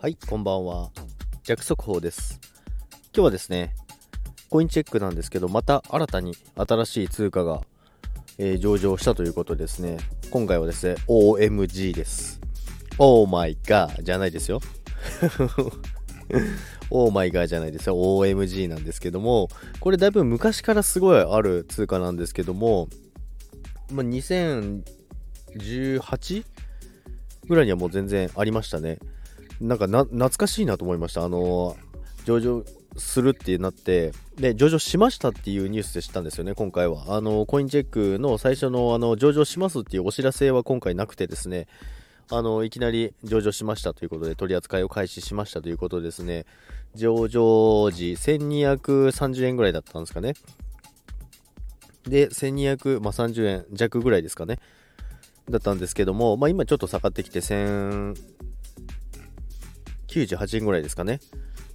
はい、こんばんは。弱速報です。今日はですね、コインチェックなんですけど、また新たに新しい通貨が、えー上場したということですね、今回はですね、OMG です。Oh my god じゃないですよ。Oh my god じゃないですよ。OMG なんですけども、これだいぶ昔からすごいある通貨なんですけども、まあ、2018ぐらいにはもう全然ありましたね。なんかな懐かしいなと思いました。あの上場するってなって、で、上場しましたっていうニュースで知ったんですよね、今回は。あの、コインチェックの最初の、あの、上場しますっていうお知らせは今回なくてですね、あの、いきなり上場しましたということで、取り扱いを開始しましたということですね、上場時1230円ぐらいだったんですかね。で、1200ま30円弱ぐらいですかね。だったんですけども、まあ、今ちょっと下がってきて1000 98円ぐらいですかね。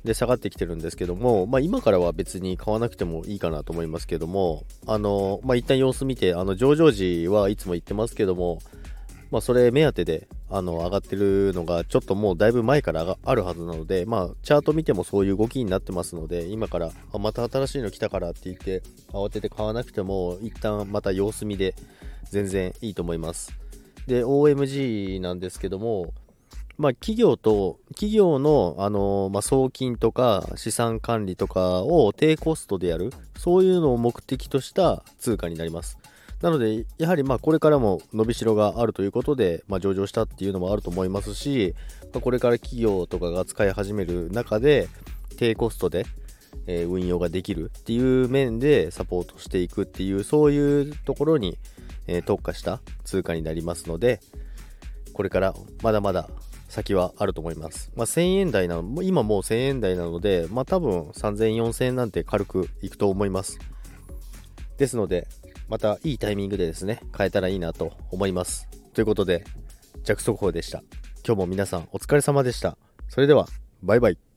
で、下がってきてるんですけども、まあ、今からは別に買わなくてもいいかなと思いますけども、あの、まあ、一旦様子見て、あの、上場時はいつも言ってますけども、まあ、それ目当てで、あの、上がってるのが、ちょっともうだいぶ前からあるはずなので、まあ、チャート見てもそういう動きになってますので、今から、あまた新しいの来たからって言って、慌てて買わなくても、一旦また様子見で、全然いいと思います。で、OMG なんですけども、まあ、企業と、企業の、あのまあ、送金とか資産管理とかを低コストでやる、そういうのを目的とした通貨になります。なので、やはりまあこれからも伸びしろがあるということで、まあ、上場したっていうのもあると思いますし、まあこれから企業とかが使い始める中で、低コストで、え運用ができるっていう面でサポートしていくっていう、そういうところに、え特化した通貨になりますので、これからまだまだ先はあると思います。まあ、1000円台なの、今もう1000円台なので、まあ、多分3000、4000円なんて軽くいくと思います。ですので、またいいタイミングでですね、変えたらいいなと思います。ということで、弱速報でした。今日も皆さんお疲れ様でした。それでは、バイバイ。